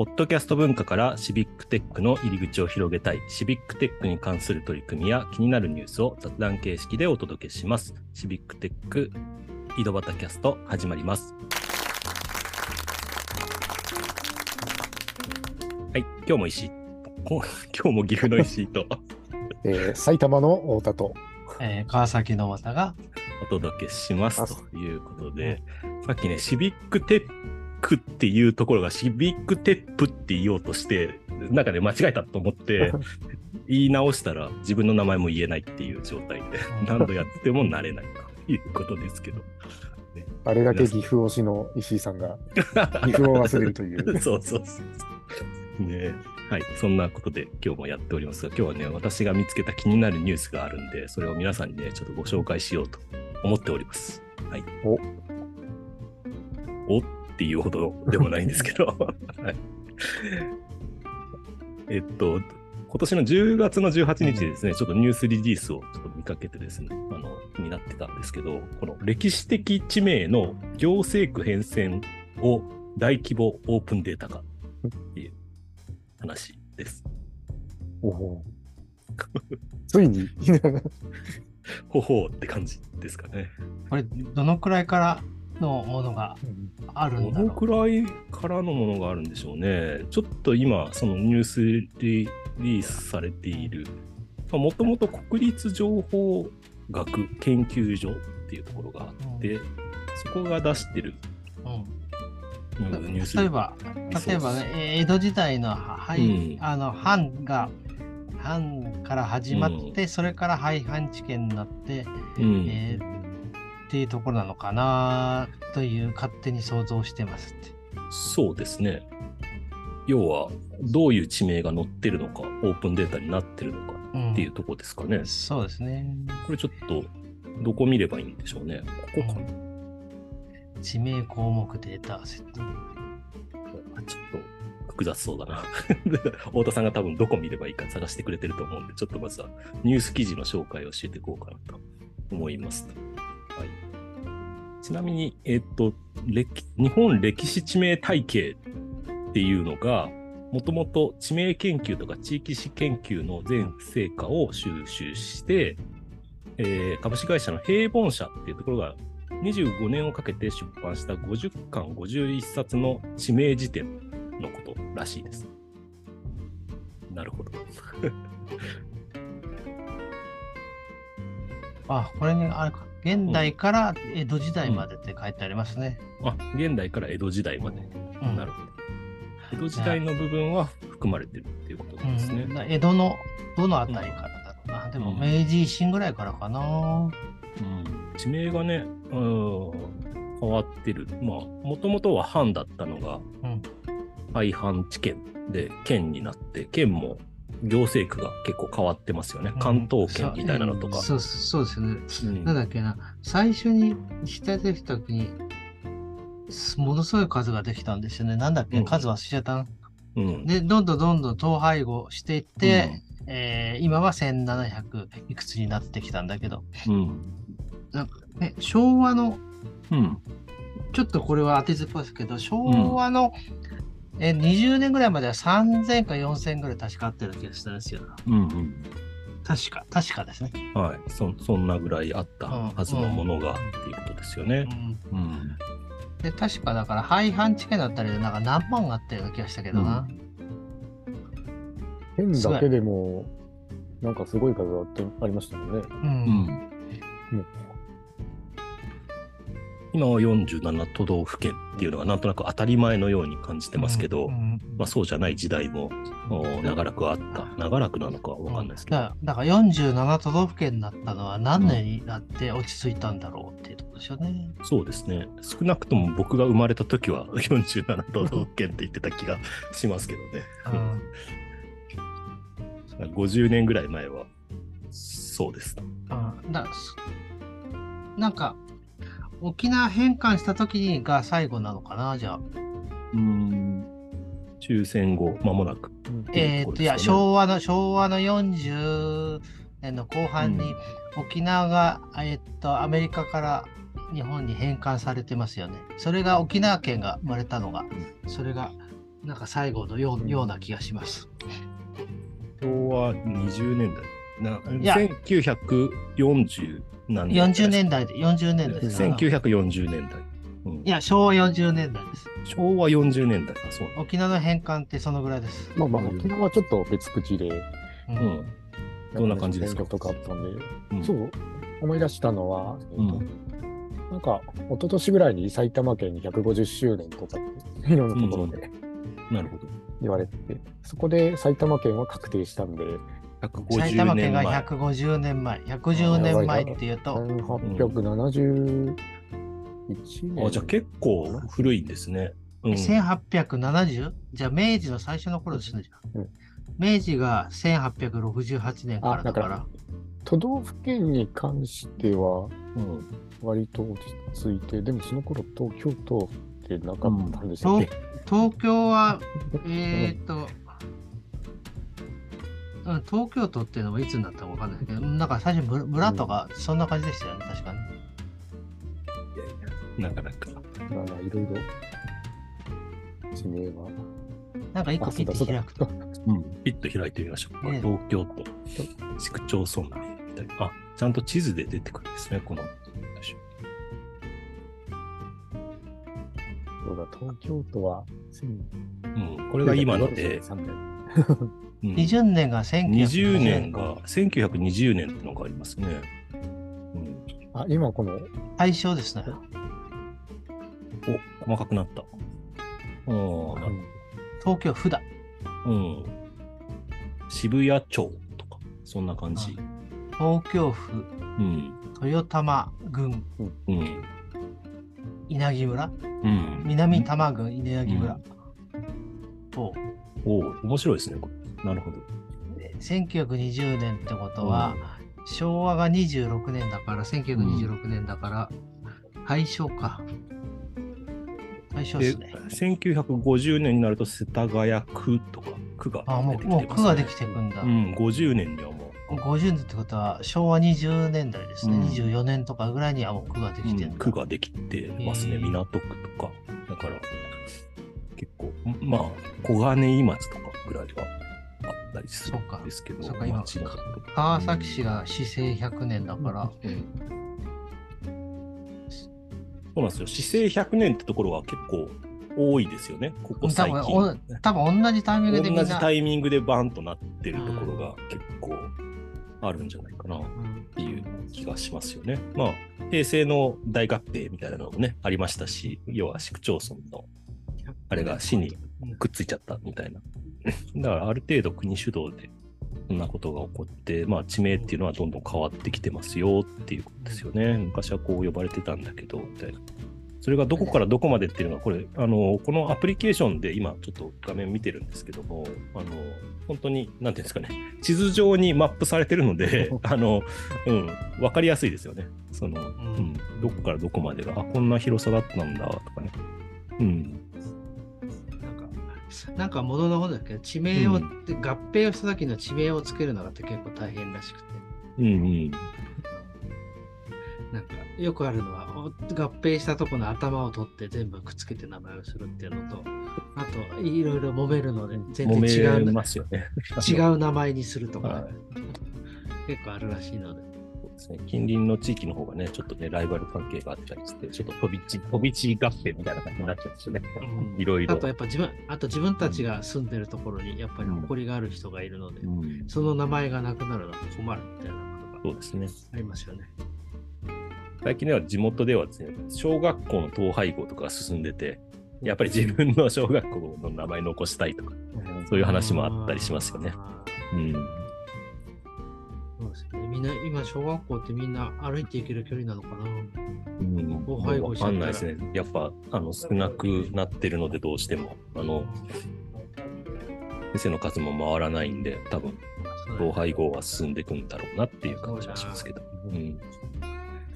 ポッドキャスト文化からシビックテックの入り口を広げたい、シビックテックに関する取り組みや気になるニュースを雑談形式でお届けします。シビックテック井戸端キャスト始まります。はい、今日も石。井。こ 今日も岐阜の石井と。えー埼玉の太田と、えー川崎の綿が、お届けします。ということで、さっきね、シビックテックっていうところがシビックテップって言おうとして、なんかね、間違えたと思って、言い直したら自分の名前も言えないっていう状態で、何度やってもなれないということですけど。あれだけ岐阜推しの石井さんが 岐阜を忘れるという。そうそうそう。ねはい。そんなことで今日もやっておりますが、今日はね、私が見つけた気になるニュースがあるんで、それを皆さんにね、ちょっとご紹介しようと思っております。はい。おおっていうほどでもないんですけど。はい。えっと、今年の10月の18日ですね、ちょっとニュースリリースをちょっと見かけてですね、あの、気になってたんですけど、この歴史的地名の行政区変遷を大規模オープンデータ化っていう話です。おおついに ほほうって感じですかね。これ、どのくらいからのものがあるんどのくらいからのものがあるんでしょうね。ちょっと今、そのニュースリリースされている、もともと国立情報学研究所っていうところがあって、そこが出してる。う。うん例えば、例えばね、えー江戸時代の、はいうん。あの藩が、藩から始まって、それから廃藩置県になって、うん。えーっていうところなのかなという勝手に想像してますって。そうですね。要は、どういう地名が載ってるのか、オープンデータになってるのかうんっていうところですかね。そうですね。これちょっと、どこ見ればいいんでしょうね。ここかな。地名項目データセット。あちょっと複雑そうだな。太田さんが多分どこ見ればいいか探してくれてると思うんで、ちょっとまずはニュース記事の紹介を教えていこうかなと思います。はい、ちなみに、えっと歴、日本歴史地名体系っていうのが、もともと地名研究とか地域史研究の全成果を収集して、えー株式会社の平凡社っていうところが25年をかけて出版した50巻51冊の地名辞典のことらしいです。なるほど。あ、これね、あれか。現代から江戸時代までって書いてありますね。あ、現代から江戸時代まで。うんなるほど。江戸時代の部分は含まれてるっていうことですねうん。だ江戸のどのあたりからだろうな。でもうん明治維新ぐらいからかな。うん地名がね、うん、変わってる。まあ、もともとは藩だったのが、うん廃藩置県で県になって、県も行政区が結構変わってますよね。関東圏みたいなのとか。そうそうですね。うんなんだっけな。最初に下出てきた時に、ものすごい数ができたんですよね。なんだっけ、うん数忘れちゃったな。うんで、どんどんどんどん統廃合していって、えー今は1700いくつになってきたんだけど、うん。なんかね、昭和のうん。ちょっとこれは当てずっぽいですけど、昭和の、え20年ぐらいまでは3000か4000ぐらい確かあったような気がしたんですよ。うん。うん。確か、確かですね。はい。そそんなぐらいあったはずのものがっていうことですよね。うん。で、確かだから廃藩置県だったりでなんか何万あったような気がしたけどな。県だけでも、なんかすごい数あってありましたよね。うん。うん今は47都道府県っていうのがなんとなく当たり前のように感じてますけど、うんまあ、そうじゃない時代もお長らくあった。長らくなのかわかんないですけど。だからだから47都道府県になったのは何年になって落ち着いたんだろうっていうところですよね。そうですね。少なくとも僕が生まれた時は47都道府県って言ってた気がしますけどね。うん 50年ぐらい前は、そうです。うんだすなんか、沖縄返還した時が最後なのかな、じゃあ。うん。終戦後、間もなく。えーっと、いや、昭和の、昭和の40年の後半に沖縄が、えーっと、アメリカから日本に返還されてますよね。それが沖縄県が生まれたのが、それがなんか最後のよう,、ような気がします。昭和20年代。ないや1940何年代40年代で、40年代です。1940年代。うんいや、昭和40年代です。昭和40年代。あそう沖縄の返還ってそのぐらいです。まあまあ、沖縄はちょっと別口で、ううん。どんな感じですか？とかあったんで、うんそう、思い出したのは、えーとうんなんか、一昨年ぐらいに埼玉県に150周年とかいろんなところでなるほど。言われてて、そこで埼玉県は確定したんで、150埼玉県が年前。150年前、110年前っていうと、1871年。あじゃあ結構古いんですね。うん。1870? じゃあ明治の最初の頃ですね。じゃあうん明治が1868年からだかあだからら。都道府県に関しては、うん割と落ち着いて、でもその頃東京都ってなかったんでしたっけ、東京は、えーっと、うん東京都っていうのはいつになったかわかんないけど、なんか最初村村とかそんな感じでしたよね、確かに。なかなか。まあまあいろいろ地名は。なんか一個あ、ピッそうだて開くと。うん。ピッと開いてみましょう。ええ東京都、市区町村名みたいな。あ、ちゃんと地図で出てくるんですね、この。そうだ、東京都はうん。これが今ので、1943年うん20年が1920 20年が、1920年ってのがありますね。うん。あ、今この、対象ですね。お、細かくなった。うん。東京府だ。うん。渋谷町とか、そんな感じ。東京府うん。豊玉郡うん。稲城村うん。南多摩郡稲城村。と、おお面白いですね。なるほど。で1920年ってことは、昭和が26年だから、1926年だから、大正か。大正でですね。1950年になると世田谷区とか区が出てきてます、ね。もう区ができていくんだ。うん、50年にはも50年ってことは、昭和20年代ですね。うん24年とかぐらいにはもう区がでう、きてるうん区ができてますね、へー港区とか。だから、まあ、小金井町とかぐらいはあったりするんですけど、そうか今川崎市が市政100年だから、そうなんですよ。市政100年ってところは結構多いですよね、ここ多最分近。お多分同じタイミングで。同じタイミングでバンとなってるところが結構あるんじゃないかな。うんっていう気がしますよね。まあ、平成の大合併みたいなのもね、ありましたし、要は市区町村のあれが市にくっついちゃったみたいな。だからある程度国主導でそんなことが起こって、まあ地名っていうのはどんどん変わってきてますよっていうことですよね。昔はこう呼ばれてたんだけど、みたいな。それがどこからどこまでっていうのは、これ、あの、このアプリケーションで今ちょっと画面見てるんですけども、あの、本当に、なんていうんですかね、地図上にマップされてるので、あの、うん、わかりやすいですよね。その、うん、どこからどこまでが、あ、こんな広さだったんだ、とかね。うん。なんか、なんかもののことだけ？ど、地名を、うん合併をした時の地名をつけるのがって結構大変らしくて、うんうん。なんかよくあるのは、お合併したとこの頭を取って全部くっつけて名前をするっていうのと、あと、いろいろ揉めるので、全揉然違うね。違う名前にするとか、はい結構あるらしいので。ですね。近隣の地域の方がね、ちょっとね、ライバル関係があったりして、ちょっと飛び地、飛び地合併みたいな感じになっちゃうんですよね。いろいろ。あとやっぱ自分、あと自分たちが住んでるところにやっぱり誇りがある人がいるので、うんその名前がなくなるのは困るみたいなことがそうですね。ありますよね。最近では地元ではですね、小学校の統廃合とかが進んでて、やっぱり自分の小学校の名前残したいとか、そういう話もあったりしますよね。あうん。な、今、小学校ってみんな歩いて行ける距離なのかな？うん、統廃合わしちゃったらかんないですね。やっぱ、あの、少なくなってるので、どうしても、あの、先生の数も回らないんで、多分、統廃合は進んでいくんだろうなっていう感じはしますけど。うん。い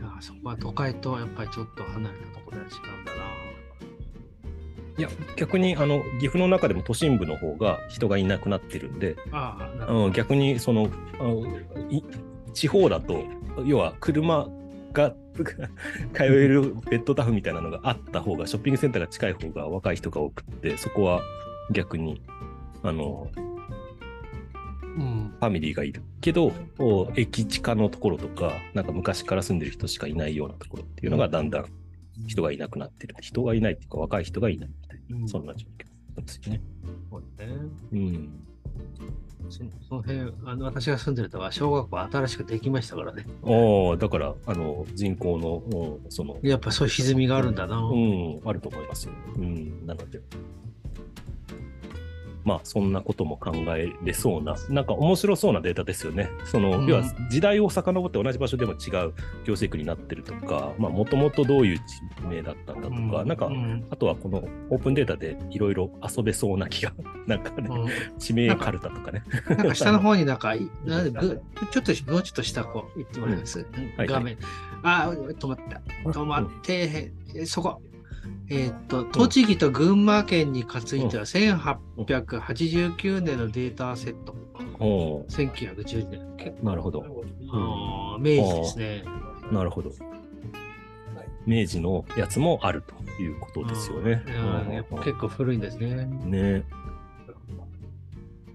やそこは都会とやっぱりちょっと離れたところでは違うんだいや、逆に、あの、岐阜の中でも都心部の方が人がいなくなってるんで、な。あうん、逆にそのあのい地方だと要は車が通えるベッドタフみたいなのがあった方がショッピングセンターが近い方が若い人が多くってそこは逆に、あの、うん。ファミリーがいるけど、お駅地下のところとか、なんか昔から住んでる人しかいないようなところっていうのがだんだん人がいなくなってる。人がいないっていうか若い人がいないみたいな、うんそんな状況なんですよね。そうだね。うん。そその辺、あの私が住んでるとは小学校新しくできましたからね。ああ、だから、あの、人口の、うんその、やっぱそういう歪みがあるんだな。うん、あると思いますよ。うん、なので。まあ、そんなことも考えれそうな、なんか面白そうなデータですよね。その、うん要は時代を遡って同じ場所でも違う行政区になってるとか、まあ、もともとどういう地名だったんだとか、なんか、うんあとはこのオープンデータでいろいろ遊べそうな気が、なんかね、うん地名カルタとかね。なんか下の方になんか、い なんでぐちょっと、もうちょっと下こう行ってもらいます。はい画面。あ、止まった。止まって、えそこ。えーっと、栃木と群馬県については1889年のデータセット。おー1910年。なるほど。明治ですね。なるほど。明治のやつもあるということですよね。うん結構古いんですね。ね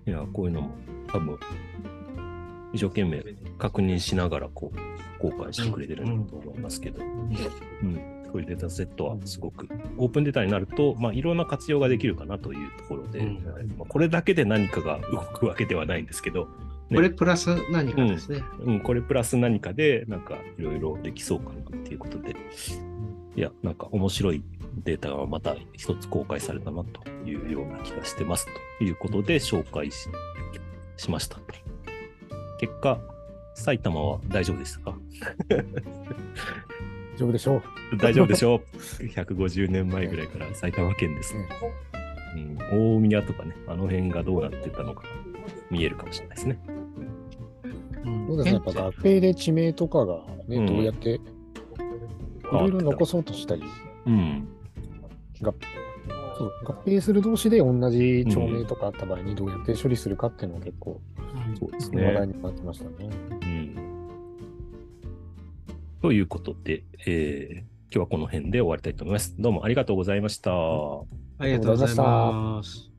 いや、こういうのも多分、一生懸命確認しながらこう、公開してくれてるんだと思いますけど、うんこういうデータセットはすごく、オープンデータになると、まあ、いろんな活用ができるかなというところで、うん。まあこれだけで何かが動くわけではないんですけど、ね。これプラス何かですね。うん、これプラス何かで、なんかいろいろできそうかなっていうことで、いや、なんか面白いデータがまた一つ公開されたなというような気がしてますということで紹介ししましたと。結果、埼玉は大丈夫でしたか？大丈夫でしょう？大丈夫でしょう ?150 年前ぐらいから埼玉県です、ねうん。大宮とかね、あの辺がどうなってたのか見えるかもしれないですね。うんそうですね。やっぱ合併で地名とかがね、うんどうやって、いろいろ残そうとしたり、うん。がそう合併する同士で同じ町名とかあった場合にどうやって処理するかっていうのは結構そうです話題ね。になってましたね。ということで、えー今日はこの辺で終わりたいと思います。どうもありがとうございました。ありがとうございます。